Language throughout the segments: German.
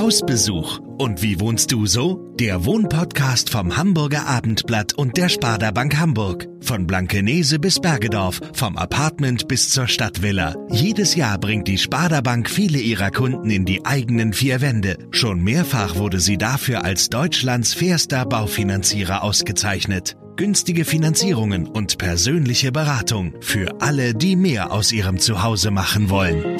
Hausbesuch. Und wie wohnst du so? Der Wohnpodcast vom Hamburger Abendblatt und der Sparda Bank Hamburg. Von Blankenese bis Bergedorf, vom Apartment bis zur Stadtvilla. Jedes Jahr bringt die Sparda Bank viele ihrer Kunden in die eigenen vier Wände. Schon mehrfach wurde sie dafür als Deutschlands fairster Baufinanzierer ausgezeichnet. Günstige Finanzierungen und persönliche Beratung für alle, die mehr aus ihrem Zuhause machen wollen.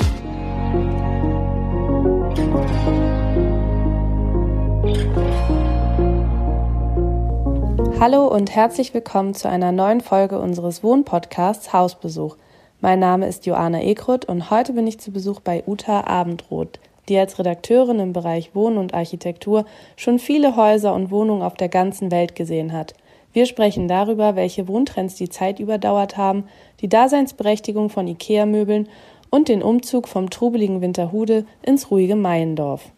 Hallo und herzlich willkommen zu einer neuen Folge unseres Wohnpodcasts Hausbesuch. Mein Name ist Joanna Ekrut und heute bin ich zu Besuch bei Uta Abendroth, die als Redakteurin im Bereich Wohnen und Architektur schon viele Häuser und Wohnungen auf der ganzen Welt gesehen hat. Wir sprechen darüber, welche Wohntrends die Zeit überdauert haben, die Daseinsberechtigung von IKEA-Möbeln und den Umzug vom trubeligen Winterhude ins ruhige Meiendorf.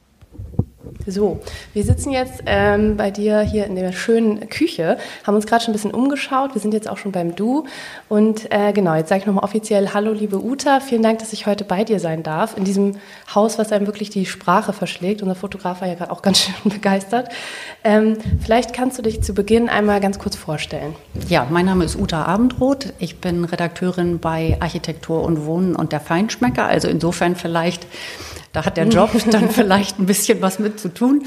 So, wir sitzen jetzt ähm, bei dir hier in der schönen Küche, haben uns gerade schon ein bisschen umgeschaut. Wir sind jetzt auch schon beim Du. Und äh, genau, jetzt sage ich nochmal offiziell Hallo, liebe Uta. Vielen Dank, dass ich heute bei dir sein darf. In diesem Haus, was einem wirklich die Sprache verschlägt. Unser Fotograf war ja gerade auch ganz schön begeistert. Ähm, vielleicht kannst du dich zu Beginn einmal ganz kurz vorstellen. Ja, mein Name ist Uta Abendroth. Ich bin Redakteurin bei Architektur und Wohnen und der Feinschmecker. Also insofern vielleicht da hat der Job dann vielleicht ein bisschen was mit zu tun.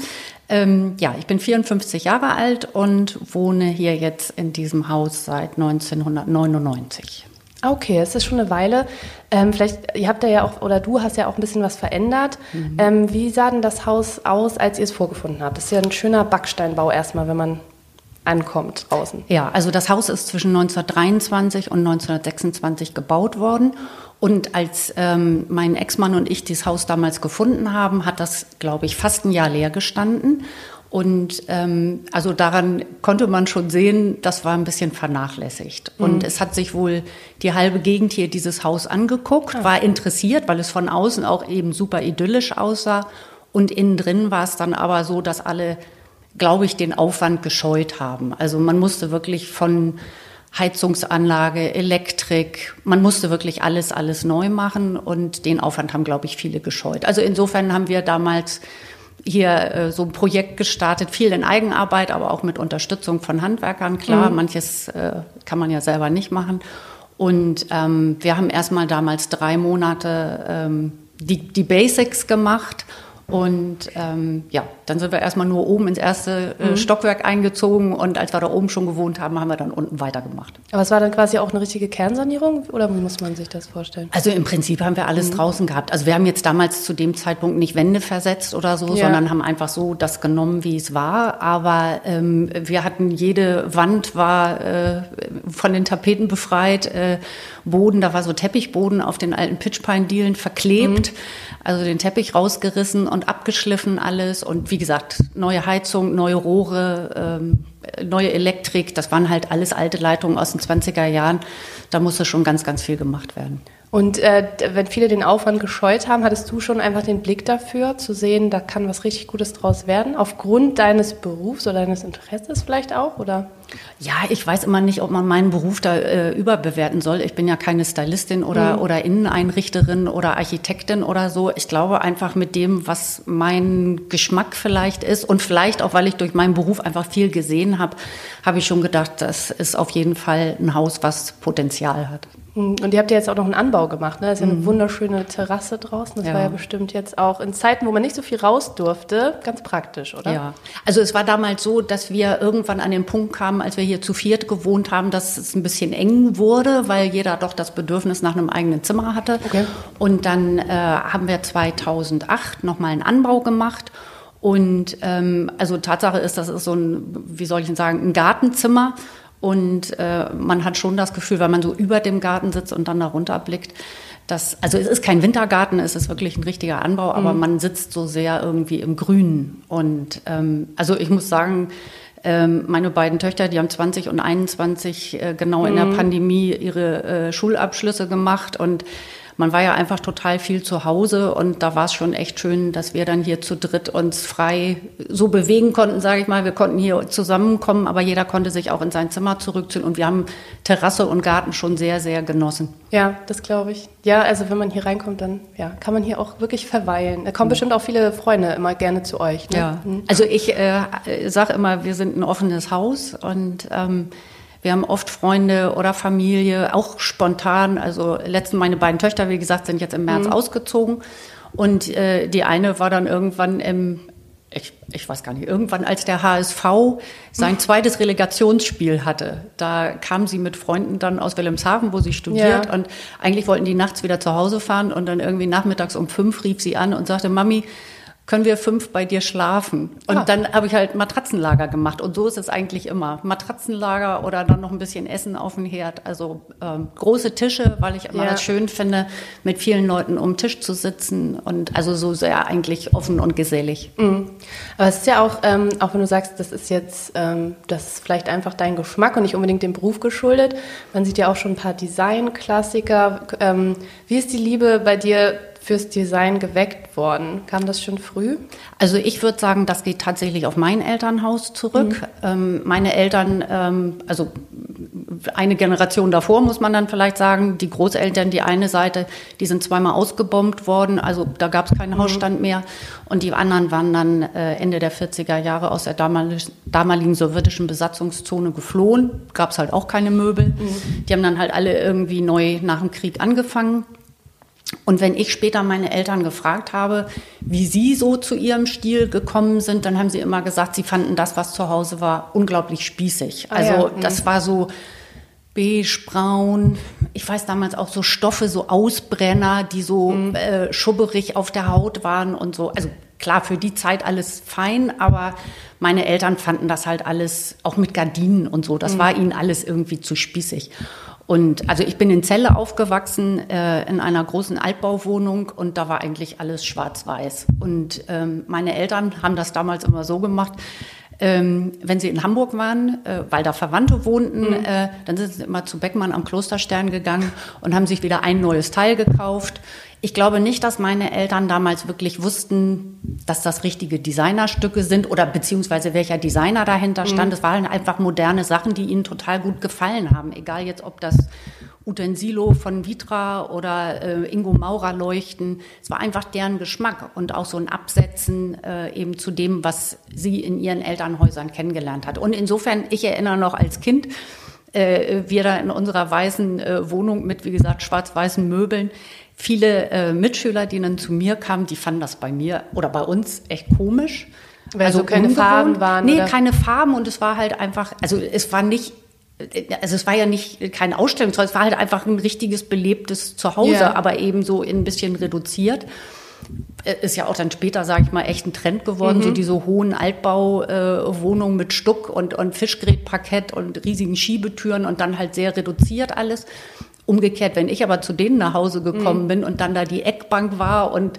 Ähm, ja, ich bin 54 Jahre alt und wohne hier jetzt in diesem Haus seit 1999. Okay, es ist schon eine Weile. Ähm, vielleicht, ihr habt ja auch, oder du hast ja auch ein bisschen was verändert. Mhm. Ähm, wie sah denn das Haus aus, als ihr es vorgefunden habt? Das ist ja ein schöner Backsteinbau erstmal, wenn man ankommt draußen. Ja, also das Haus ist zwischen 1923 und 1926 gebaut worden. Und als ähm, mein Ex-Mann und ich dieses Haus damals gefunden haben, hat das, glaube ich, fast ein Jahr leer gestanden. Und ähm, also daran konnte man schon sehen, das war ein bisschen vernachlässigt. Mhm. Und es hat sich wohl die halbe Gegend hier dieses Haus angeguckt, war interessiert, weil es von außen auch eben super idyllisch aussah. Und innen drin war es dann aber so, dass alle glaube ich, den Aufwand gescheut haben. Also man musste wirklich von Heizungsanlage, Elektrik, man musste wirklich alles, alles neu machen und den Aufwand haben, glaube ich, viele gescheut. Also insofern haben wir damals hier äh, so ein Projekt gestartet, viel in Eigenarbeit, aber auch mit Unterstützung von Handwerkern. Klar, mhm. manches äh, kann man ja selber nicht machen. Und ähm, wir haben erstmal damals drei Monate ähm, die, die Basics gemacht und ähm, ja, dann sind wir erstmal nur oben ins erste äh, mhm. Stockwerk eingezogen und als wir da oben schon gewohnt haben, haben wir dann unten weitergemacht. Aber es war dann quasi auch eine richtige Kernsanierung oder wie muss man sich das vorstellen? Also im Prinzip haben wir alles mhm. draußen gehabt. Also wir haben jetzt damals zu dem Zeitpunkt nicht Wände versetzt oder so, ja. sondern haben einfach so das genommen, wie es war. Aber ähm, wir hatten jede Wand war äh, von den Tapeten befreit, äh, Boden, da war so Teppichboden auf den alten Pitchpine-Dielen verklebt. Mhm. Also den Teppich rausgerissen und abgeschliffen alles und wie gesagt, neue Heizung, neue Rohre, ähm, neue Elektrik, das waren halt alles alte Leitungen aus den 20er Jahren. Da musste schon ganz, ganz viel gemacht werden. Und äh, wenn viele den Aufwand gescheut haben, hattest du schon einfach den Blick dafür, zu sehen, da kann was richtig Gutes draus werden, aufgrund deines Berufs oder deines Interesses vielleicht auch, oder? Ja, ich weiß immer nicht, ob man meinen Beruf da äh, überbewerten soll. Ich bin ja keine Stylistin oder, mhm. oder Inneneinrichterin oder Architektin oder so. Ich glaube einfach mit dem, was mein Geschmack vielleicht ist und vielleicht auch, weil ich durch meinen Beruf einfach viel gesehen habe, habe ich schon gedacht, das ist auf jeden Fall ein Haus, was Potenzial hat. Mhm. Und ihr habt ja jetzt auch noch einen Anbau gemacht, ne? Das ist ja eine mhm. wunderschöne Terrasse draußen. Das ja. war ja bestimmt jetzt auch in Zeiten, wo man nicht so viel raus durfte, ganz praktisch, oder? Ja. Also es war damals so, dass wir irgendwann an den Punkt kamen, als wir hier zu viert gewohnt haben, dass es ein bisschen eng wurde, weil jeder doch das Bedürfnis nach einem eigenen Zimmer hatte. Okay. Und dann äh, haben wir 2008 nochmal einen Anbau gemacht. Und ähm, also Tatsache ist, das ist so ein, wie soll ich denn sagen, ein Gartenzimmer. Und äh, man hat schon das Gefühl, wenn man so über dem Garten sitzt und dann darunter blickt, dass, also es ist kein Wintergarten, es ist wirklich ein richtiger Anbau, aber mhm. man sitzt so sehr irgendwie im Grünen. Und ähm, also ich muss sagen, ähm, meine beiden Töchter, die haben 20 und 21 äh, genau in der mhm. Pandemie ihre äh, Schulabschlüsse gemacht und man war ja einfach total viel zu Hause und da war es schon echt schön, dass wir dann hier zu dritt uns frei so bewegen konnten, sage ich mal. Wir konnten hier zusammenkommen, aber jeder konnte sich auch in sein Zimmer zurückziehen und wir haben Terrasse und Garten schon sehr, sehr genossen. Ja, das glaube ich. Ja, also wenn man hier reinkommt, dann ja, kann man hier auch wirklich verweilen. Da kommen mhm. bestimmt auch viele Freunde immer gerne zu euch. Ne? Ja, mhm. also ich äh, sage immer, wir sind ein offenes Haus und ähm, wir haben oft Freunde oder Familie, auch spontan. Also letzten meine beiden Töchter, wie gesagt, sind jetzt im März mhm. ausgezogen. Und äh, die eine war dann irgendwann im, ich, ich weiß gar nicht, irgendwann als der HSV sein zweites Relegationsspiel hatte. Da kam sie mit Freunden dann aus Wilhelmshaven, wo sie studiert. Ja. Und eigentlich wollten die nachts wieder zu Hause fahren. Und dann irgendwie nachmittags um fünf rief sie an und sagte, Mami, können wir fünf bei dir schlafen? Und ah. dann habe ich halt Matratzenlager gemacht. Und so ist es eigentlich immer. Matratzenlager oder dann noch ein bisschen Essen auf dem Herd. Also ähm, große Tische, weil ich immer ja. das schön finde, mit vielen Leuten um den Tisch zu sitzen. Und also so sehr eigentlich offen und gesellig. Mhm. Aber es ist ja auch, ähm, auch wenn du sagst, das ist jetzt, ähm, das ist vielleicht einfach dein Geschmack und nicht unbedingt dem Beruf geschuldet. Man sieht ja auch schon ein paar Design-Klassiker. Ähm, wie ist die Liebe bei dir fürs Design geweckt worden? Kam das schon früh? Also ich würde sagen, das geht tatsächlich auf mein Elternhaus zurück. Mhm. Ähm, meine Eltern, ähm, also eine Generation davor muss man dann vielleicht sagen, die Großeltern, die eine Seite, die sind zweimal ausgebombt worden, also da gab es keinen mhm. Hausstand mehr. Und die anderen waren dann äh, Ende der 40er Jahre aus der damaligen, damaligen sowjetischen Besatzungszone geflohen. Gab es halt auch keine Möbel. Mhm. Die haben dann halt alle irgendwie neu nach dem Krieg angefangen. Und wenn ich später meine Eltern gefragt habe, wie sie so zu ihrem Stil gekommen sind, dann haben sie immer gesagt, sie fanden das, was zu Hause war, unglaublich spießig. Ah, also ja. Mhm. das war so beige, braun. Ich weiß damals auch so Stoffe, so Ausbrenner, die so mhm. äh, schubberig auf der Haut waren und so. Also klar, für die Zeit alles fein, aber meine Eltern fanden das halt alles, auch mit Gardinen und so, das mhm. war ihnen alles irgendwie zu spießig. Und also ich bin in Celle aufgewachsen, äh, in einer großen Altbauwohnung und da war eigentlich alles schwarz-weiß. Und ähm, meine Eltern haben das damals immer so gemacht, ähm, wenn sie in Hamburg waren, äh, weil da Verwandte wohnten, mhm. äh, dann sind sie immer zu Beckmann am Klosterstern gegangen und haben sich wieder ein neues Teil gekauft. Ich glaube nicht, dass meine Eltern damals wirklich wussten, dass das richtige Designerstücke sind oder beziehungsweise welcher Designer dahinter stand. Mhm. Es waren einfach moderne Sachen, die ihnen total gut gefallen haben. Egal jetzt, ob das Utensilo von Vitra oder äh, Ingo Maurer leuchten. Es war einfach deren Geschmack und auch so ein Absetzen äh, eben zu dem, was sie in ihren Elternhäusern kennengelernt hat. Und insofern, ich erinnere noch als Kind, äh, wir da in unserer weißen äh, Wohnung mit, wie gesagt, schwarz-weißen Möbeln, viele äh, Mitschüler, die dann zu mir kamen, die fanden das bei mir oder bei uns echt komisch. Weil also so keine ungewohnt. Farben waren? Nee, oder? keine Farben und es war halt einfach, also es war nicht also es war ja nicht kein Ausstellungshaus, es war halt einfach ein richtiges belebtes Zuhause, ja. aber eben so ein bisschen reduziert. Äh, ist ja auch dann später, sage ich mal, echt ein Trend geworden, mhm. so diese hohen Altbauwohnungen äh, mit Stuck und, und Fischgrätparkett und riesigen Schiebetüren und dann halt sehr reduziert alles. Umgekehrt, wenn ich aber zu denen nach Hause gekommen mhm. bin und dann da die Eckbank war und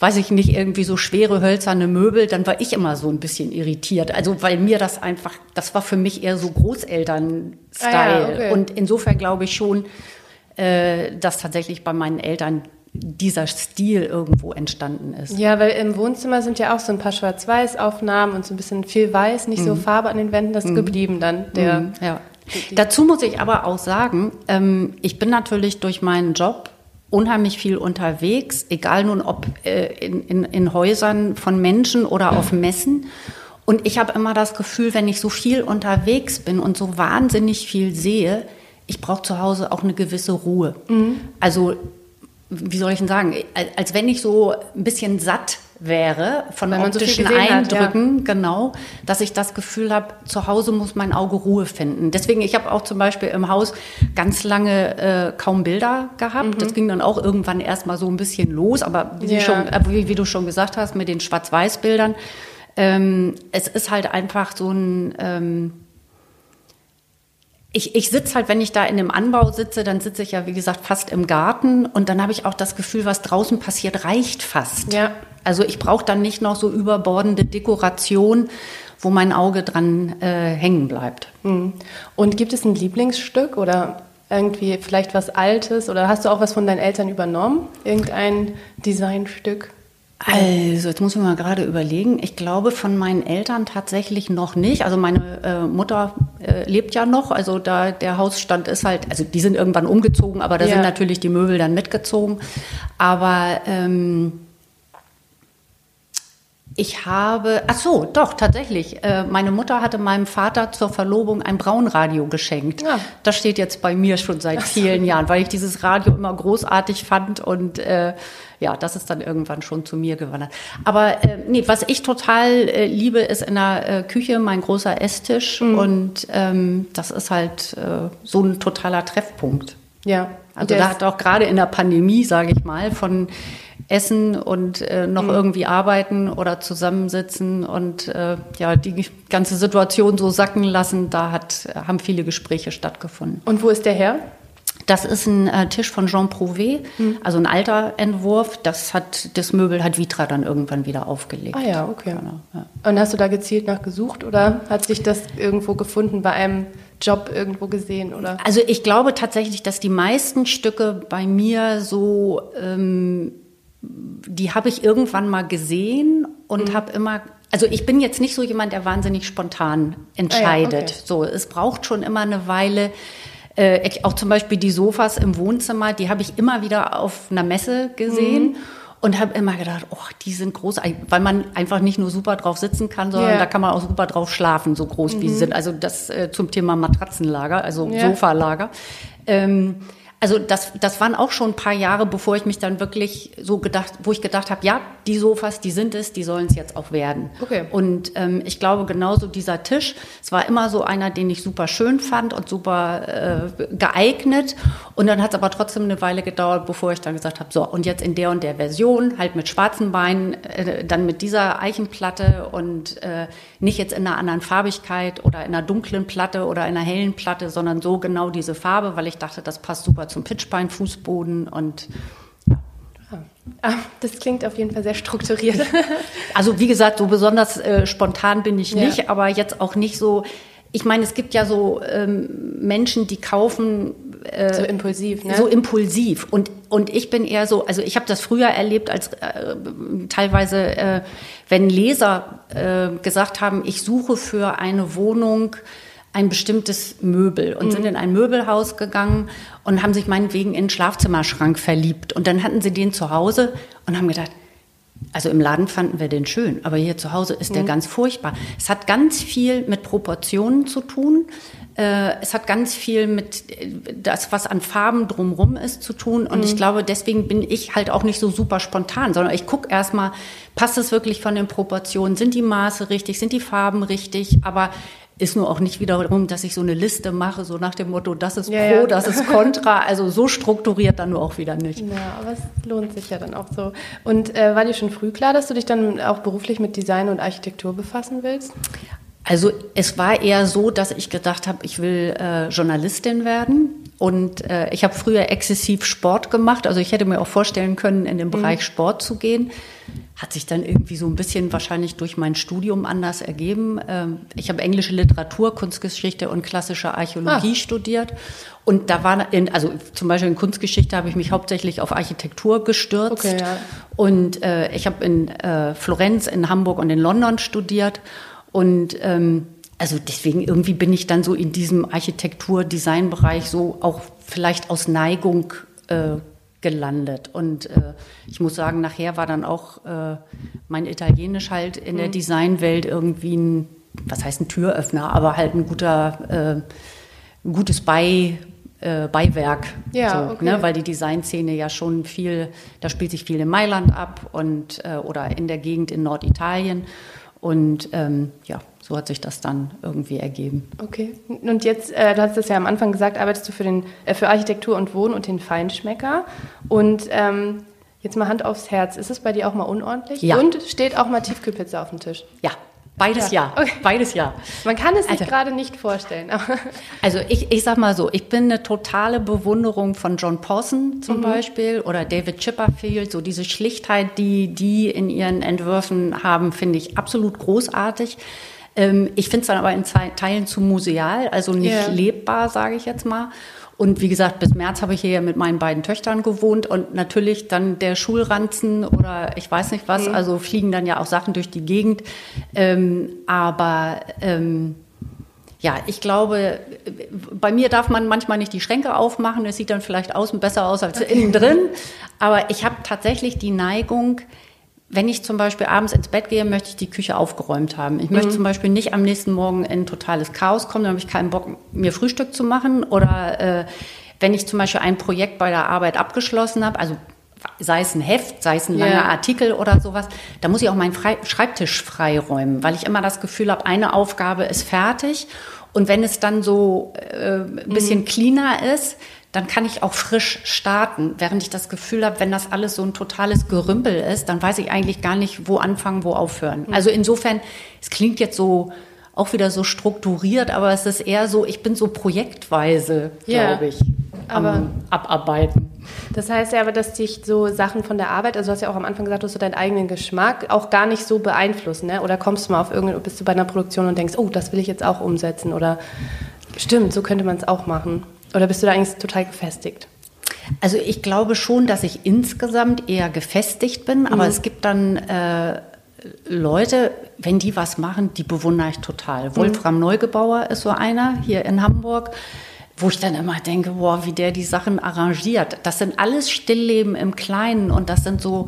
weiß ich nicht, irgendwie so schwere hölzerne Möbel, dann war ich immer so ein bisschen irritiert. Also weil mir das einfach, das war für mich eher so Großeltern-Style. Ah ja, okay. Und insofern glaube ich schon, äh, dass tatsächlich bei meinen Eltern dieser Stil irgendwo entstanden ist. Ja, weil im Wohnzimmer sind ja auch so ein paar Schwarz-Weiß-Aufnahmen und so ein bisschen viel Weiß, nicht mhm. so Farbe an den Wänden, das ist mhm. geblieben dann. Der, mhm. ja. Dazu muss ich aber auch sagen, ähm, ich bin natürlich durch meinen Job unheimlich viel unterwegs, egal nun ob äh, in, in, in Häusern von Menschen oder auf Messen. Und ich habe immer das Gefühl, wenn ich so viel unterwegs bin und so wahnsinnig viel sehe, ich brauche zu Hause auch eine gewisse Ruhe. Mhm. Also, wie soll ich denn sagen, als wenn ich so ein bisschen satt wäre von Wenn optischen so Eindrücken, hat, ja. genau, dass ich das Gefühl habe, zu Hause muss mein Auge Ruhe finden. Deswegen, ich habe auch zum Beispiel im Haus ganz lange äh, kaum Bilder gehabt. Mhm. Das ging dann auch irgendwann erstmal so ein bisschen los, aber wie, ja. schon, äh, wie, wie, du schon gesagt hast, mit den Schwarz-Weiß-Bildern, ähm, es ist halt einfach so ein ähm, ich, ich sitze halt, wenn ich da in dem Anbau sitze, dann sitze ich ja, wie gesagt, fast im Garten und dann habe ich auch das Gefühl, was draußen passiert, reicht fast. Ja. Also ich brauche dann nicht noch so überbordende Dekoration, wo mein Auge dran äh, hängen bleibt. Mhm. Und gibt es ein Lieblingsstück oder irgendwie vielleicht was Altes oder hast du auch was von deinen Eltern übernommen? Irgendein Designstück? Also, jetzt muss ich mal gerade überlegen. Ich glaube von meinen Eltern tatsächlich noch nicht. Also meine äh, Mutter äh, lebt ja noch. Also da der Hausstand ist halt, also die sind irgendwann umgezogen, aber da ja. sind natürlich die Möbel dann mitgezogen. Aber ähm, ich habe, ach so, doch, tatsächlich. Äh, meine Mutter hatte meinem Vater zur Verlobung ein Braunradio geschenkt. Ja. Das steht jetzt bei mir schon seit vielen Jahren, weil ich dieses Radio immer großartig fand und äh, ja, das ist dann irgendwann schon zu mir gewandert. Aber äh, nee, was ich total äh, liebe, ist in der äh, Küche mein großer Esstisch mhm. und ähm, das ist halt äh, so ein totaler Treffpunkt. Ja. Also da hat auch gerade in der Pandemie, sage ich mal, von essen und äh, noch mhm. irgendwie arbeiten oder zusammensitzen und äh, ja, die ganze Situation so sacken lassen, da hat, haben viele Gespräche stattgefunden. Und wo ist der her? Das ist ein äh, Tisch von Jean Prouvé, mhm. also ein alter Entwurf. Das hat das Möbel hat Vitra dann irgendwann wieder aufgelegt. Ah ja, okay. Genau, ja. Und hast du da gezielt nach gesucht oder hat sich das irgendwo gefunden bei einem Job irgendwo gesehen oder? Also ich glaube tatsächlich, dass die meisten Stücke bei mir so ähm, die habe ich irgendwann mal gesehen und mhm. habe immer, also ich bin jetzt nicht so jemand, der wahnsinnig spontan entscheidet. Ah ja, okay. So, es braucht schon immer eine Weile. Äh, auch zum Beispiel die Sofas im Wohnzimmer, die habe ich immer wieder auf einer Messe gesehen. Mhm. Und habe immer gedacht, oh, die sind groß, weil man einfach nicht nur super drauf sitzen kann, sondern yeah. da kann man auch super drauf schlafen, so groß mhm. wie sie mhm. sind. Also das äh, zum Thema Matratzenlager, also yeah. Sofalager. Ähm, also das, das waren auch schon ein paar Jahre, bevor ich mich dann wirklich so gedacht, wo ich gedacht habe, ja, die Sofas, die sind es, die sollen es jetzt auch werden. Okay. Und ähm, ich glaube genauso dieser Tisch, es war immer so einer, den ich super schön fand und super äh, geeignet. Und dann hat es aber trotzdem eine Weile gedauert, bevor ich dann gesagt habe, so und jetzt in der und der Version, halt mit schwarzen Beinen, äh, dann mit dieser Eichenplatte und äh, nicht jetzt in einer anderen Farbigkeit oder in einer dunklen Platte oder in einer hellen Platte, sondern so genau diese Farbe, weil ich dachte, das passt super zum Pitchbein-Fußboden und Ah, das klingt auf jeden Fall sehr strukturiert. Also wie gesagt, so besonders äh, spontan bin ich nicht, ja. aber jetzt auch nicht so. Ich meine, es gibt ja so ähm, Menschen, die kaufen äh, so impulsiv, ne? So impulsiv. Und, und ich bin eher so, also ich habe das früher erlebt, als äh, teilweise, äh, wenn Leser äh, gesagt haben, ich suche für eine Wohnung ein bestimmtes Möbel und mhm. sind in ein Möbelhaus gegangen und haben sich meinetwegen in den Schlafzimmerschrank verliebt. Und dann hatten sie den zu Hause und haben gedacht, also im Laden fanden wir den schön, aber hier zu Hause ist der mhm. ganz furchtbar. Es hat ganz viel mit Proportionen zu tun. Äh, es hat ganz viel mit äh, das, was an Farben drumrum ist, zu tun. Und mhm. ich glaube, deswegen bin ich halt auch nicht so super spontan, sondern ich gucke erstmal, passt es wirklich von den Proportionen? Sind die Maße richtig? Sind die Farben richtig? Aber ist nur auch nicht wiederum, dass ich so eine Liste mache, so nach dem Motto, das ist ja, pro, ja. das ist contra. Also so strukturiert dann nur auch wieder nicht. Ja, aber es lohnt sich ja dann auch so. Und äh, war dir schon früh klar, dass du dich dann auch beruflich mit Design und Architektur befassen willst? Also es war eher so, dass ich gedacht habe, ich will äh, Journalistin werden. Und äh, ich habe früher exzessiv Sport gemacht. Also ich hätte mir auch vorstellen können, in den mhm. Bereich Sport zu gehen. Hat sich dann irgendwie so ein bisschen wahrscheinlich durch mein Studium anders ergeben. Ähm, ich habe englische Literatur, Kunstgeschichte und klassische Archäologie ah. studiert. Und da war, in, also zum Beispiel in Kunstgeschichte habe ich mich hauptsächlich auf Architektur gestürzt. Okay, ja. Und äh, ich habe in äh, Florenz, in Hamburg und in London studiert. Und ähm, also deswegen irgendwie bin ich dann so in diesem Architektur-Design-Bereich so auch vielleicht aus Neigung äh, gelandet. Und äh, ich muss sagen, nachher war dann auch äh, mein Italienisch halt in der mhm. Designwelt irgendwie ein, was heißt ein Türöffner, aber halt ein guter, äh, ein gutes Bei, äh, Beiwerk. Ja, so, okay. ne? weil die Designszene ja schon viel, da spielt sich viel in Mailand ab und äh, oder in der Gegend in Norditalien. Und ähm, ja, so hat sich das dann irgendwie ergeben. Okay. Und jetzt, äh, du hast es ja am Anfang gesagt, arbeitest du für, den, äh, für Architektur und Wohnen und den Feinschmecker. Und ähm, jetzt mal Hand aufs Herz, ist es bei dir auch mal unordentlich? Ja. Und steht auch mal Tiefkühlpizza auf dem Tisch? Ja. Beides ja. ja. Okay. Beides ja. Man kann es sich also, gerade nicht vorstellen. also ich, ich sag mal so, ich bin eine totale Bewunderung von John Pawson zum mhm. Beispiel oder David Chipperfield. So diese Schlichtheit, die die in ihren Entwürfen haben, finde ich absolut großartig. Ähm, ich finde es dann aber in Teilen zu museal, also nicht yeah. lebbar, sage ich jetzt mal. Und wie gesagt, bis März habe ich hier mit meinen beiden Töchtern gewohnt und natürlich dann der Schulranzen oder ich weiß nicht was, mhm. also fliegen dann ja auch Sachen durch die Gegend. Ähm, aber ähm, ja, ich glaube, bei mir darf man manchmal nicht die Schränke aufmachen. Es sieht dann vielleicht außen besser aus als okay. innen drin. Aber ich habe tatsächlich die Neigung, wenn ich zum Beispiel abends ins Bett gehe, möchte ich die Küche aufgeräumt haben. Ich mhm. möchte zum Beispiel nicht am nächsten Morgen in totales Chaos kommen, dann habe ich keinen Bock, mir Frühstück zu machen. Oder äh, wenn ich zum Beispiel ein Projekt bei der Arbeit abgeschlossen habe, also sei es ein Heft, sei es ein langer ja. Artikel oder sowas, da muss ich auch meinen Frei Schreibtisch freiräumen, weil ich immer das Gefühl habe, eine Aufgabe ist fertig und wenn es dann so äh, ein bisschen mhm. cleaner ist, dann kann ich auch frisch starten. Während ich das Gefühl habe, wenn das alles so ein totales Gerümpel ist, dann weiß ich eigentlich gar nicht, wo anfangen, wo aufhören. Mhm. Also insofern, es klingt jetzt so auch wieder so strukturiert, aber es ist eher so, ich bin so projektweise, ja. glaube ich, aber abarbeiten. Das heißt ja aber, dass dich so Sachen von der Arbeit, also du hast ja auch am Anfang gesagt, du hast so deinen eigenen Geschmack auch gar nicht so beeinflussen, ne? Oder kommst du mal auf irgendeine, bist du bei einer Produktion und denkst, oh, das will ich jetzt auch umsetzen oder stimmt, so könnte man es auch machen. Oder bist du da eigentlich total gefestigt? Also ich glaube schon, dass ich insgesamt eher gefestigt bin, aber mhm. es gibt dann äh, Leute, wenn die was machen, die bewundere ich total. Mhm. Wolfram Neugebauer ist so einer hier in Hamburg wo ich dann immer denke, boah, wie der die Sachen arrangiert. Das sind alles Stillleben im Kleinen und das sind so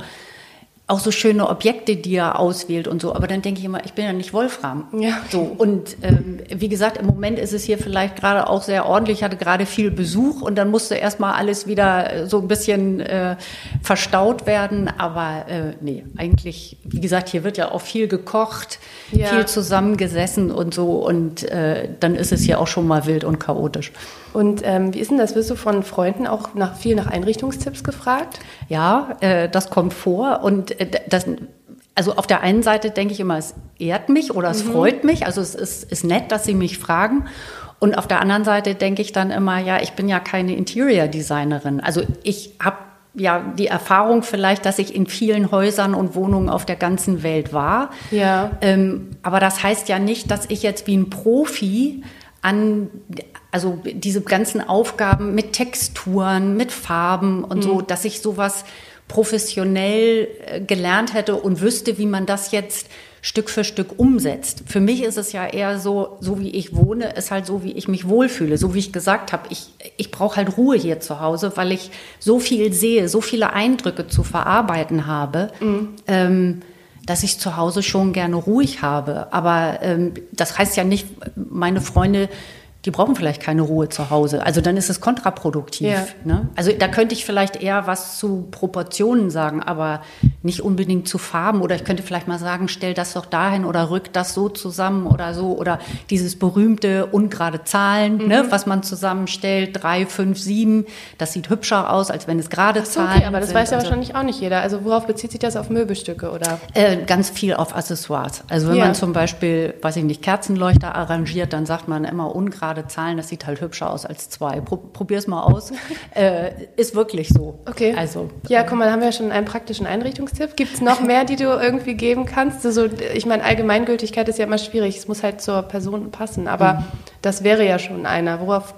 auch so schöne Objekte, die er auswählt und so. Aber dann denke ich immer, ich bin ja nicht Wolfram. Ja. So und ähm, wie gesagt, im Moment ist es hier vielleicht gerade auch sehr ordentlich. Ich hatte gerade viel Besuch und dann musste erstmal alles wieder so ein bisschen äh, verstaut werden. Aber äh, nee, eigentlich, wie gesagt, hier wird ja auch viel gekocht, ja. viel zusammengesessen und so. Und äh, dann ist es hier auch schon mal wild und chaotisch. Und ähm, wie ist denn das? Wirst du von Freunden auch nach, viel nach Einrichtungstipps gefragt? Ja, äh, das kommt vor. Und äh, das, also auf der einen Seite denke ich immer, es ehrt mich oder es mhm. freut mich. Also es ist, ist nett, dass sie mich fragen. Und auf der anderen Seite denke ich dann immer, ja, ich bin ja keine Interior Designerin. Also ich habe ja die Erfahrung vielleicht, dass ich in vielen Häusern und Wohnungen auf der ganzen Welt war. Ja. Ähm, aber das heißt ja nicht, dass ich jetzt wie ein Profi an also diese ganzen Aufgaben mit Texturen, mit Farben und mhm. so, dass ich sowas professionell äh, gelernt hätte und wüsste, wie man das jetzt Stück für Stück umsetzt. Für mich ist es ja eher so, so wie ich wohne, ist halt so, wie ich mich wohlfühle. So wie ich gesagt habe, ich, ich brauche halt Ruhe hier zu Hause, weil ich so viel sehe, so viele Eindrücke zu verarbeiten habe. Mhm. Ähm, dass ich zu Hause schon gerne ruhig habe. Aber ähm, das heißt ja nicht, meine Freunde die brauchen vielleicht keine Ruhe zu Hause. Also dann ist es kontraproduktiv. Ja. Ne? Also da könnte ich vielleicht eher was zu Proportionen sagen, aber nicht unbedingt zu Farben. Oder ich könnte vielleicht mal sagen, stell das doch dahin oder rück das so zusammen oder so. Oder dieses berühmte ungerade Zahlen, ne, mhm. ne, was man zusammenstellt, drei, fünf, sieben. Das sieht hübscher aus, als wenn es gerade so, Zahlen okay, aber das sind. weiß ja also, wahrscheinlich auch nicht jeder. Also worauf bezieht sich das auf Möbelstücke oder? Äh, ganz viel auf Accessoires. Also wenn ja. man zum Beispiel, weiß ich nicht, Kerzenleuchter arrangiert, dann sagt man immer ungerade gerade Zahlen, das sieht halt hübscher aus als zwei. Pro, probier's mal aus. äh, ist wirklich so. Okay. Also, ja, guck mal, da haben wir ja schon einen praktischen Einrichtungstipp. Gibt es noch mehr, die du irgendwie geben kannst? Also, ich meine, Allgemeingültigkeit ist ja immer schwierig. Es muss halt zur Person passen. Aber mhm. das wäre ja schon einer. Worauf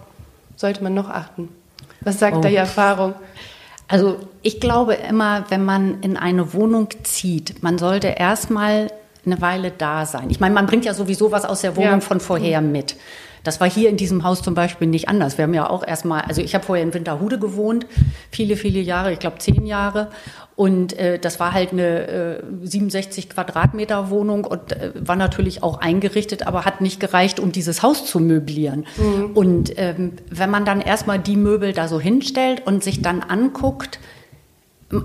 sollte man noch achten? Was sagt oh. da die Erfahrung? Also ich glaube immer, wenn man in eine Wohnung zieht, man sollte erstmal eine Weile da sein. Ich meine, man bringt ja sowieso was aus der Wohnung ja. von vorher mit. Das war hier in diesem Haus zum Beispiel nicht anders. Wir haben ja auch erstmal, also ich habe vorher in Winterhude gewohnt, viele, viele Jahre, ich glaube zehn Jahre. Und äh, das war halt eine äh, 67 Quadratmeter Wohnung und äh, war natürlich auch eingerichtet, aber hat nicht gereicht, um dieses Haus zu möblieren. Mhm. Und ähm, wenn man dann erstmal die Möbel da so hinstellt und sich dann anguckt,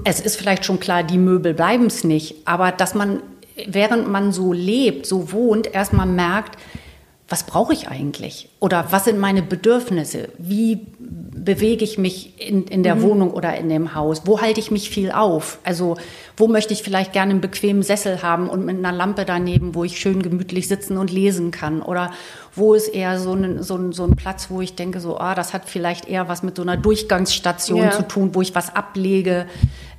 es ist vielleicht schon klar, die Möbel bleiben es nicht, aber dass man, während man so lebt, so wohnt, erstmal merkt, was brauche ich eigentlich? Oder was sind meine Bedürfnisse? Wie bewege ich mich in, in der mhm. Wohnung oder in dem Haus? Wo halte ich mich viel auf? Also wo möchte ich vielleicht gerne einen bequemen Sessel haben und mit einer Lampe daneben, wo ich schön gemütlich sitzen und lesen kann? Oder wo ist eher so ein, so ein, so ein Platz, wo ich denke, so, ah, das hat vielleicht eher was mit so einer Durchgangsstation ja. zu tun, wo ich was ablege?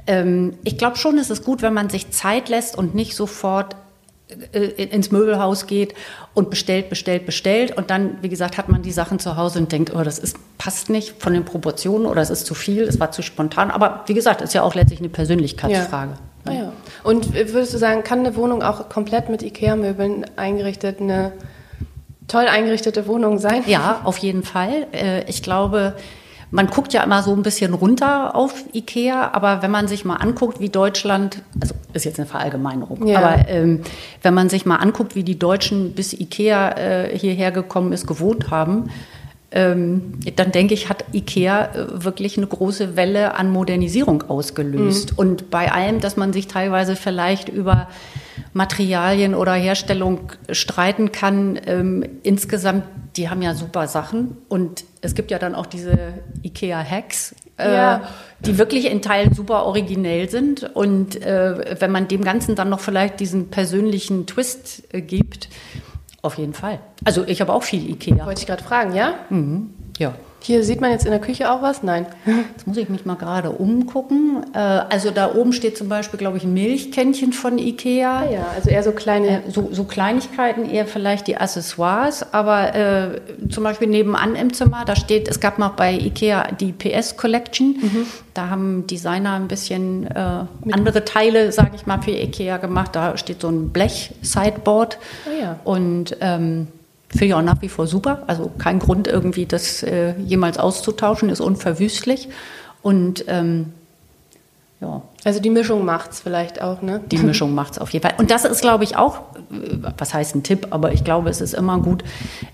Ähm, ich glaube schon, es ist gut, wenn man sich Zeit lässt und nicht sofort ins Möbelhaus geht und bestellt, bestellt, bestellt und dann, wie gesagt, hat man die Sachen zu Hause und denkt, oh, das ist, passt nicht von den Proportionen oder es ist zu viel, es war zu spontan. Aber wie gesagt, ist ja auch letztlich eine Persönlichkeitsfrage. Ja. Ah, ja. Und würdest du sagen, kann eine Wohnung auch komplett mit Ikea-Möbeln eingerichtet, eine toll eingerichtete Wohnung sein? Ja, auf jeden Fall. Äh, ich glaube, man guckt ja immer so ein bisschen runter auf Ikea, aber wenn man sich mal anguckt, wie Deutschland, also ist jetzt eine Verallgemeinerung, ja. aber ähm, wenn man sich mal anguckt, wie die Deutschen bis Ikea äh, hierher gekommen ist, gewohnt haben, ähm, dann denke ich, hat IKEA äh, wirklich eine große Welle an Modernisierung ausgelöst. Mhm. Und bei allem, dass man sich teilweise vielleicht über Materialien oder Herstellung streiten kann, ähm, insgesamt, die haben ja super Sachen. Und es gibt ja dann auch diese IKEA-Hacks, äh, ja. die wirklich in Teilen super originell sind. Und äh, wenn man dem Ganzen dann noch vielleicht diesen persönlichen Twist äh, gibt, auf jeden Fall. Also ich habe auch viel Ikea. Wollte ich gerade fragen, ja? Mhm. Ja. Hier sieht man jetzt in der Küche auch was? Nein. Jetzt muss ich mich mal gerade umgucken. Äh, also da oben steht zum Beispiel, glaube ich, ein Milchkännchen von Ikea. Ah ja, also eher so kleine. Äh, so, so, Kleinigkeiten, eher vielleicht die Accessoires. Aber äh, zum Beispiel nebenan im Zimmer, da steht, es gab noch bei Ikea die PS Collection. Mhm. Da haben Designer ein bisschen äh, andere Teile, sage ich mal, für Ikea gemacht. Da steht so ein Blech-Sideboard. Ah ja. Und ähm, Finde ich auch nach wie vor super. Also kein Grund irgendwie, das äh, jemals auszutauschen, ist unverwüstlich. Und ähm, ja. Also die Mischung macht es vielleicht auch, ne? Die Mischung macht es auf jeden Fall. Und das ist, glaube ich, auch, äh, was heißt ein Tipp, aber ich glaube, es ist immer gut,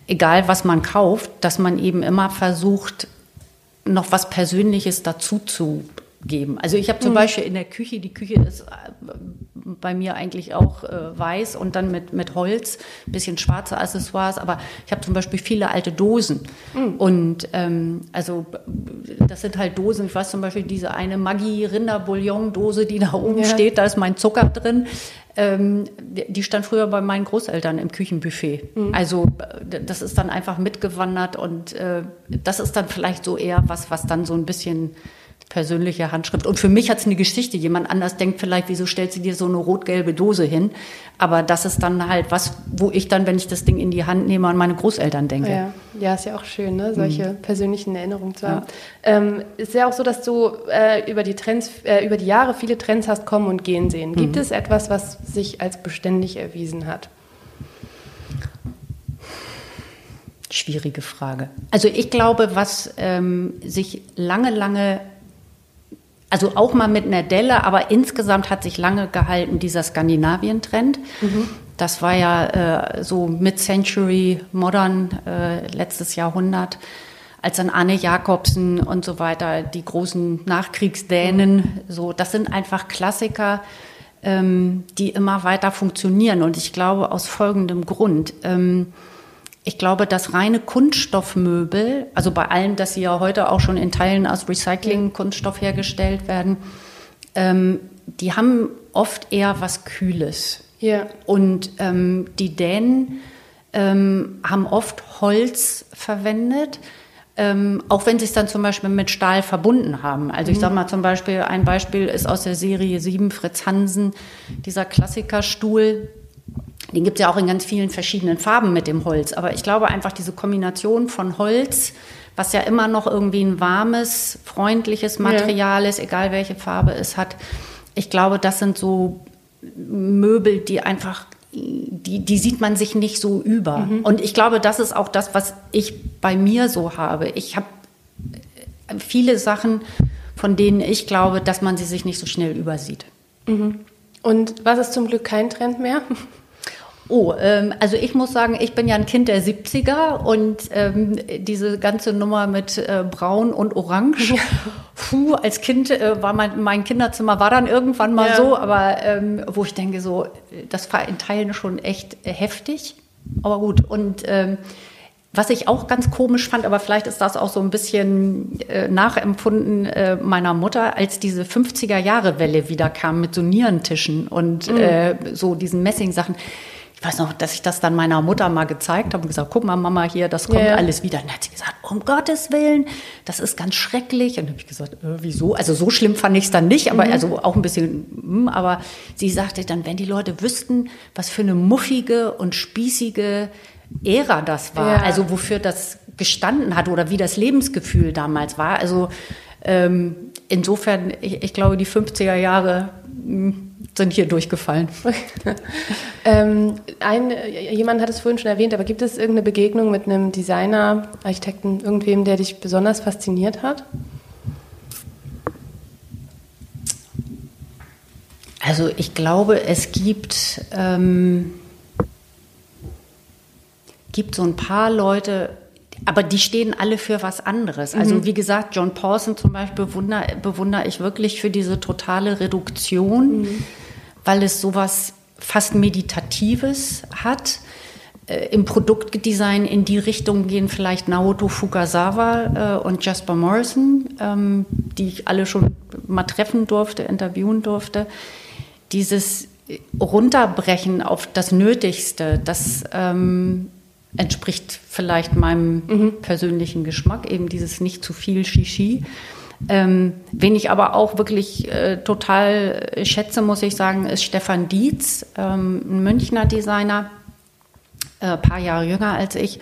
egal was man kauft, dass man eben immer versucht, noch was Persönliches dazu zu geben. Also ich habe zum mhm. Beispiel in der Küche, die Küche ist äh, bei mir eigentlich auch äh, weiß und dann mit, mit Holz, ein bisschen schwarze Accessoires, aber ich habe zum Beispiel viele alte Dosen. Mhm. Und ähm, also das sind halt Dosen, ich weiß zum Beispiel diese eine Maggi Rinderbouillon-Dose, die da oben ja. steht, da ist mein Zucker drin. Ähm, die stand früher bei meinen Großeltern im Küchenbuffet. Mhm. Also das ist dann einfach mitgewandert und äh, das ist dann vielleicht so eher was, was dann so ein bisschen persönliche Handschrift. Und für mich hat es eine Geschichte. Jemand anders denkt vielleicht, wieso stellt sie dir so eine rot-gelbe Dose hin? Aber das ist dann halt was, wo ich dann, wenn ich das Ding in die Hand nehme, an meine Großeltern denke. Ja, ja ist ja auch schön, ne? solche mhm. persönlichen Erinnerungen zu haben. Ja. Ähm, ist ja auch so, dass du äh, über die Trends, äh, über die Jahre viele Trends hast kommen und gehen sehen. Gibt mhm. es etwas, was sich als beständig erwiesen hat? Schwierige Frage. Also ich glaube, was ähm, sich lange, lange also auch mal mit einer Delle, aber insgesamt hat sich lange gehalten dieser Skandinavien-Trend. Mhm. Das war ja äh, so Mid-Century, Modern, äh, letztes Jahrhundert, als dann Anne Jakobsen und so weiter, die großen Nachkriegsdänen, mhm. so, das sind einfach Klassiker, ähm, die immer weiter funktionieren. Und ich glaube aus folgendem Grund. Ähm, ich glaube, dass reine Kunststoffmöbel, also bei allem, dass sie ja heute auch schon in Teilen aus Recycling-Kunststoff hergestellt werden, ähm, die haben oft eher was Kühles. Ja. Und ähm, die Dänen ähm, haben oft Holz verwendet. Ähm, auch wenn sie es dann zum Beispiel mit Stahl verbunden haben. Also ich mhm. sage mal zum Beispiel, ein Beispiel ist aus der Serie 7 Fritz Hansen, dieser Klassikerstuhl, den gibt es ja auch in ganz vielen verschiedenen Farben mit dem Holz. Aber ich glaube einfach diese Kombination von Holz, was ja immer noch irgendwie ein warmes, freundliches Material ja. ist, egal welche Farbe es hat. Ich glaube, das sind so Möbel, die einfach, die, die sieht man sich nicht so über. Mhm. Und ich glaube, das ist auch das, was ich bei mir so habe. Ich habe viele Sachen, von denen ich glaube, dass man sie sich nicht so schnell übersieht. Mhm. Und was ist zum Glück kein Trend mehr? Oh, ähm, also ich muss sagen, ich bin ja ein Kind der 70er und ähm, diese ganze Nummer mit äh, Braun und Orange, puh, als Kind äh, war mein, mein Kinderzimmer war dann irgendwann mal ja. so, aber ähm, wo ich denke so, das war in Teilen schon echt äh, heftig, aber gut und ähm, was ich auch ganz komisch fand, aber vielleicht ist das auch so ein bisschen äh, nachempfunden äh, meiner Mutter, als diese 50er Jahre Welle wieder kam mit so Nierentischen und mhm. äh, so diesen Messing-Sachen ich weiß noch, dass ich das dann meiner Mutter mal gezeigt habe und gesagt, guck mal, Mama, hier, das kommt Ja. alles wieder. Und dann hat sie gesagt, um Gottes Willen, das ist ganz schrecklich. Und dann habe ich gesagt, äh, wieso? Also so schlimm fand ich es dann nicht, aber also auch ein bisschen, hm, aber sie sagte dann, wenn die Leute wüssten, was für eine muffige und spießige Ära das war, Ja. also wofür das gestanden hat oder wie das Lebensgefühl damals war. Also ähm, insofern, ich, ich glaube, die 50er Jahre hm, sind hier durchgefallen. Ähm, ein, jemand hat es vorhin schon erwähnt, aber gibt es irgendeine Begegnung mit einem Designer, Architekten, irgendwem, der dich besonders fasziniert hat? Also ich glaube, es gibt, ähm, gibt so ein paar Leute, aber die stehen alle für was anderes. Also wie gesagt, John Pawson zum Beispiel bewundere, bewundere ich wirklich für diese totale Reduktion, weil es sowas fast Meditatives hat. Äh, Im Produktdesign in die Richtung gehen vielleicht Naoto Fukasawa äh, und Jasper Morrison, ähm, die ich alle schon mal treffen durfte, interviewen durfte. Dieses Runterbrechen auf das Nötigste, das ähm, entspricht vielleicht meinem persönlichen Geschmack, eben dieses nicht zu viel Shishi. Ähm, wen ich aber auch wirklich äh, total schätze, muss ich sagen, ist Stefan Dietz, ähm, ein Münchner Designer, äh, paar Jahre jünger als ich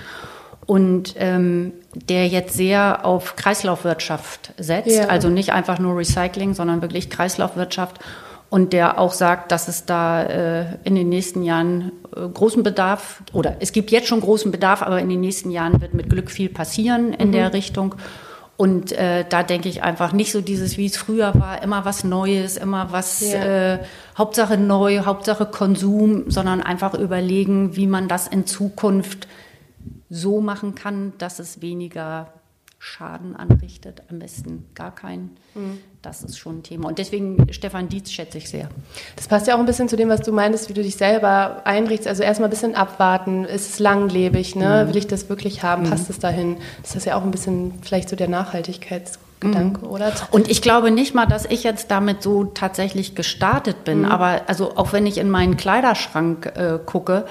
und ähm, der jetzt sehr auf Kreislaufwirtschaft setzt, Ja. also nicht einfach nur Recycling, sondern wirklich Kreislaufwirtschaft und der auch sagt, dass es da äh, in den nächsten Jahren äh, großen Bedarf oder es gibt jetzt schon großen Bedarf, aber in den nächsten Jahren wird mit Glück viel passieren in der Richtung. Und äh, da denke ich einfach nicht so dieses, wie es früher war, immer was Neues, immer was, Ja. äh, Hauptsache neu, Hauptsache Konsum, sondern einfach überlegen, wie man das in Zukunft so machen kann, dass es weniger Schaden anrichtet, am besten gar keinen. Das ist schon ein Thema. Und deswegen Stefan Dietz schätze ich sehr. Das passt ja auch ein bisschen zu dem, was du meintest, wie du dich selber einrichtest. Also erstmal ein bisschen abwarten. Ist es langlebig? Ne? Will ich das wirklich haben? Passt es dahin? Das ist ja auch ein bisschen vielleicht so der Nachhaltigkeitsgedanke, oder? Und ich glaube nicht mal, dass ich jetzt damit so tatsächlich gestartet bin. Aber also auch wenn ich in meinen Kleiderschrank äh, gucke,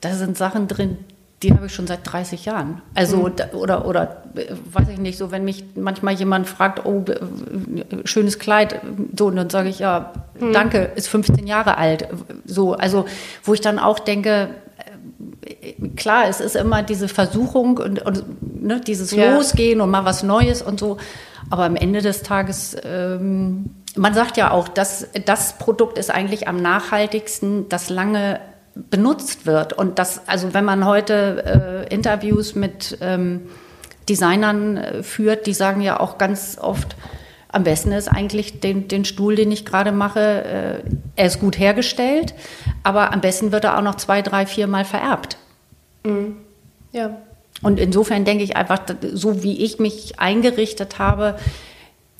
da sind Sachen drin, die habe ich schon seit 30 Jahren. Also da, oder oder äh, weiß ich nicht, so wenn mich manchmal jemand fragt, oh äh, schönes Kleid, so und dann sage ich ja, danke, ist 15 Jahre alt. So, also wo ich dann auch denke, klar, es ist immer diese Versuchung und, und ne, dieses Ja. Losgehen und mal was Neues und so. Aber am Ende des Tages, ähm, man sagt ja auch, dass das Produkt ist eigentlich am nachhaltigsten, das lange benutzt wird. Und das, also wenn man heute äh, Interviews mit ähm, Designern äh, führt, die sagen ja auch ganz oft, am besten ist eigentlich den, den Stuhl, den ich gerade mache, äh, er ist gut hergestellt, aber am besten wird er auch noch zwei, drei, vier Mal vererbt. Ja. Und insofern denke ich einfach, so wie ich mich eingerichtet habe,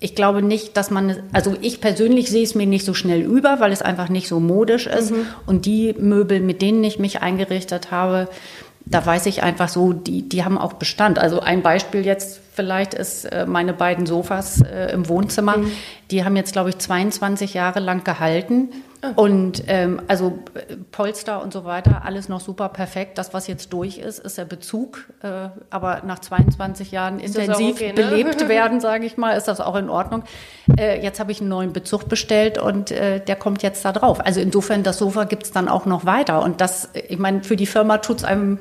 ich glaube nicht, dass man, also ich persönlich sehe es mir nicht so schnell über, weil es einfach nicht so modisch ist. Und die Möbel, mit denen ich mich eingerichtet habe, da weiß ich einfach so, die, die haben auch Bestand. Also ein Beispiel jetzt vielleicht ist äh, meine beiden Sofas äh, im Wohnzimmer. Die haben jetzt, glaube ich, 22 Jahre lang gehalten. Und ähm, also Polster und so weiter, alles noch super perfekt. Das, was jetzt durch ist, ist der Bezug. Äh, aber nach 22 Jahren intensiv okay, ne? belebt werden, sage ich mal, ist das auch in Ordnung. Äh, jetzt habe ich einen neuen Bezug bestellt und äh, der kommt jetzt da drauf. Also insofern, das Sofa gibt es dann auch noch weiter. Und das, ich meine, für die Firma tut es einem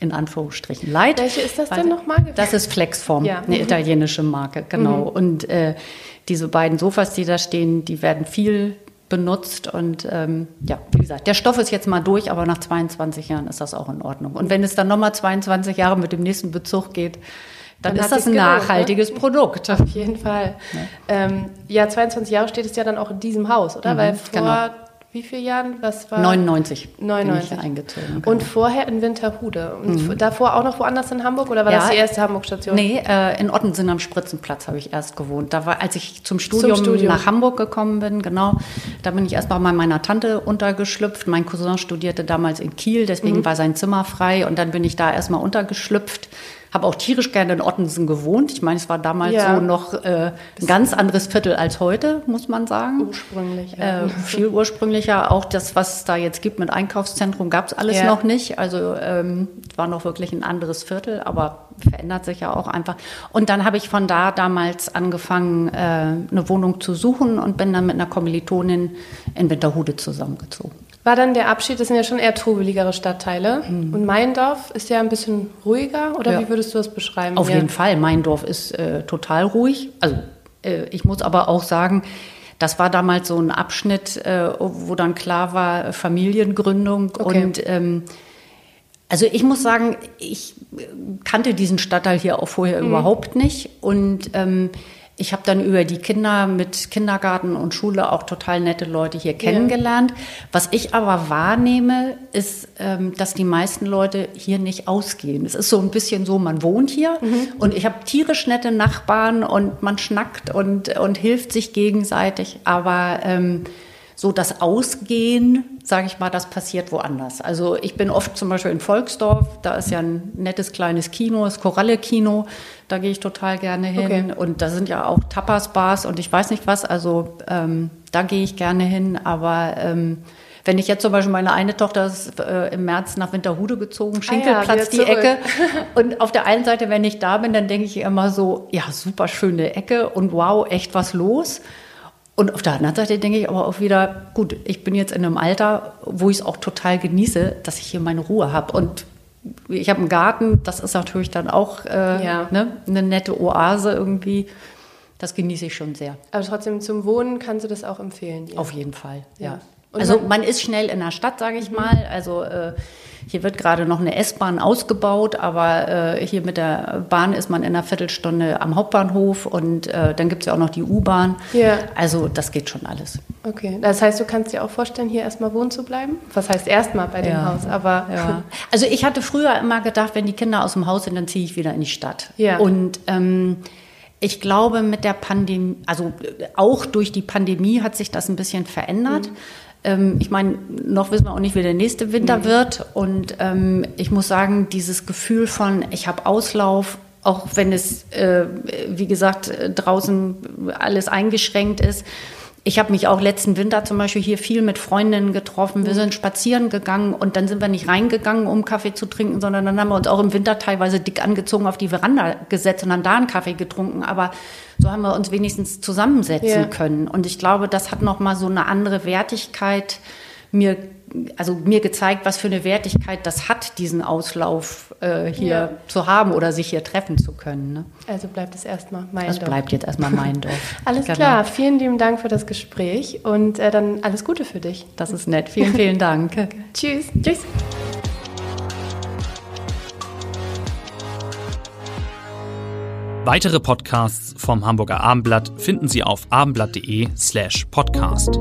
in Anführungsstrichen leid. Welche ist das denn nochmal? Das ist Flexform, Ja. eine Mhm. italienische Marke, genau. Und äh, diese beiden Sofas, die da stehen, die werden viel benutzt und ähm, ja, wie gesagt, der Stoff ist jetzt mal durch, aber nach 22 Jahren ist das auch in Ordnung. Und wenn es dann nochmal 22 Jahre mit dem nächsten Bezug geht, dann, Dann ist das ein gelohnt, ne? nachhaltiges Produkt. Auf jeden Fall. Ähm, ja, 22 Jahre steht es ja dann auch in diesem Haus, oder? Mhm, Weil vor genau. Wie vielen Jahren? Was war? 99 99. bin ich eingezogen. Und vorher in Winterhude. Und davor auch noch woanders in Hamburg oder war Ja. das die erste Hamburg-Station? Nee, äh, in Ottensen am Spritzenplatz habe ich erst gewohnt. Da war, als ich zum Studium, Studium. nach Hamburg gekommen bin, genau, da bin ich erst mal bei meiner Tante untergeschlüpft. Mein Cousin studierte damals in Kiel, deswegen Mhm. war sein Zimmer frei und dann bin ich da erst mal untergeschlüpft. Habe auch tierisch gerne in Ottensen gewohnt. Ich meine, es war damals ja. so noch äh, ein ganz anderes Viertel als heute, muss man sagen. Ursprünglich. Ja. Äh, viel ursprünglicher. Auch das, was es da jetzt gibt mit Einkaufszentrum, gab es alles ja. noch nicht. Also ähm, war noch wirklich ein anderes Viertel, aber verändert sich ja auch einfach. Und dann habe ich von da damals angefangen, äh, eine Wohnung zu suchen und bin dann mit einer Kommilitonin in Winterhude zusammengezogen war dann der Abschied, das sind ja schon eher trubeligere Stadtteile. Mhm. Und Meindorf ist ja ein bisschen ruhiger, oder ja. wie würdest du das beschreiben? Auf hier? jeden Fall. Meindorf ist äh, total ruhig. Also äh, ich muss aber auch sagen, das war damals so ein Abschnitt, äh, wo dann klar war, Familiengründung okay. und ähm, also ich muss sagen, ich kannte diesen Stadtteil hier auch vorher mhm. überhaupt nicht und ähm, ich habe dann über die Kinder mit Kindergarten und Schule auch total nette Leute hier kennengelernt. Ja. Was ich aber wahrnehme, ist, ähm, dass die meisten Leute hier nicht ausgehen. Es ist so ein bisschen so, man wohnt hier mhm. und ich habe tierisch nette Nachbarn und man schnackt und, und hilft sich gegenseitig. Aber ähm, so das Ausgehen sage ich mal, das passiert woanders. Also ich bin oft zum Beispiel in Volksdorf, da ist ja ein nettes kleines Kino, das Koralle-Kino, da gehe ich total gerne hin. Okay. Und da sind ja auch Tapas-Bars und ich weiß nicht was, also ähm, da gehe ich gerne hin. Aber ähm, wenn ich jetzt zum Beispiel meine eine Tochter ist äh, im März nach Winterhude gezogen, Schinkelplatz ah ja, die. Ecke. Und auf der einen Seite, wenn ich da bin, dann denke ich immer so, ja, super schöne Ecke und wow, echt was los. Und auf der anderen Seite denke ich aber auch wieder, gut, ich bin jetzt in einem Alter, wo ich es auch total genieße, dass ich hier meine Ruhe habe. Und ich habe einen Garten, das ist natürlich dann auch äh, ja. ne, eine nette Oase irgendwie. Das genieße ich schon sehr. Aber trotzdem zum Wohnen kannst du das auch empfehlen? Ja. Auf jeden Fall, ja. ja. Also man ist schnell in der Stadt, sage ich mhm. mal. Also äh, hier wird gerade noch eine S-Bahn ausgebaut, aber äh, hier mit der Bahn ist man in einer Viertelstunde am Hauptbahnhof und äh, dann gibt es ja auch noch die U-Bahn. Ja. Also das geht schon alles. Okay, das heißt, du kannst dir auch vorstellen, hier erstmal wohnen zu bleiben? Was heißt erstmal bei dem ja. Haus? Aber ja. Also ich hatte früher immer gedacht, wenn die Kinder aus dem Haus sind, dann ziehe ich wieder in die Stadt. Ja. Und ähm, ich glaube, mit der Pandemie, also auch durch die Pandemie hat sich das ein bisschen verändert. Mhm. Ähm, ich meine, noch wissen wir auch nicht, wie der nächste Winter mhm. wird. Und ähm, ich muss sagen, dieses Gefühl von, ich habe Auslauf, auch wenn es, äh, wie gesagt, draußen alles eingeschränkt ist, ich habe mich auch letzten Winter zum Beispiel hier viel mit Freundinnen getroffen. Wir mhm. sind spazieren gegangen und dann sind wir nicht reingegangen, um Kaffee zu trinken, sondern dann haben wir uns auch im Winter teilweise dick angezogen auf die Veranda gesetzt und haben da einen Kaffee getrunken. Aber so haben wir uns wenigstens zusammensetzen ja. können. Und ich glaube, das hat nochmal so eine andere Wertigkeit mir also mir gezeigt, was für eine Wertigkeit das hat, diesen Auslauf äh, hier ja. zu haben oder sich hier treffen zu können. Ne? Also bleibt es erstmal mein das Dorf. Das bleibt jetzt erstmal mein Dorf. alles genau. klar, vielen lieben Dank für das Gespräch und äh, dann alles Gute für dich. Das ist nett. Vielen, vielen Dank. Tschüss. Tschüss. Weitere Podcasts vom Hamburger Abendblatt finden Sie auf abendblatt.de slash podcast.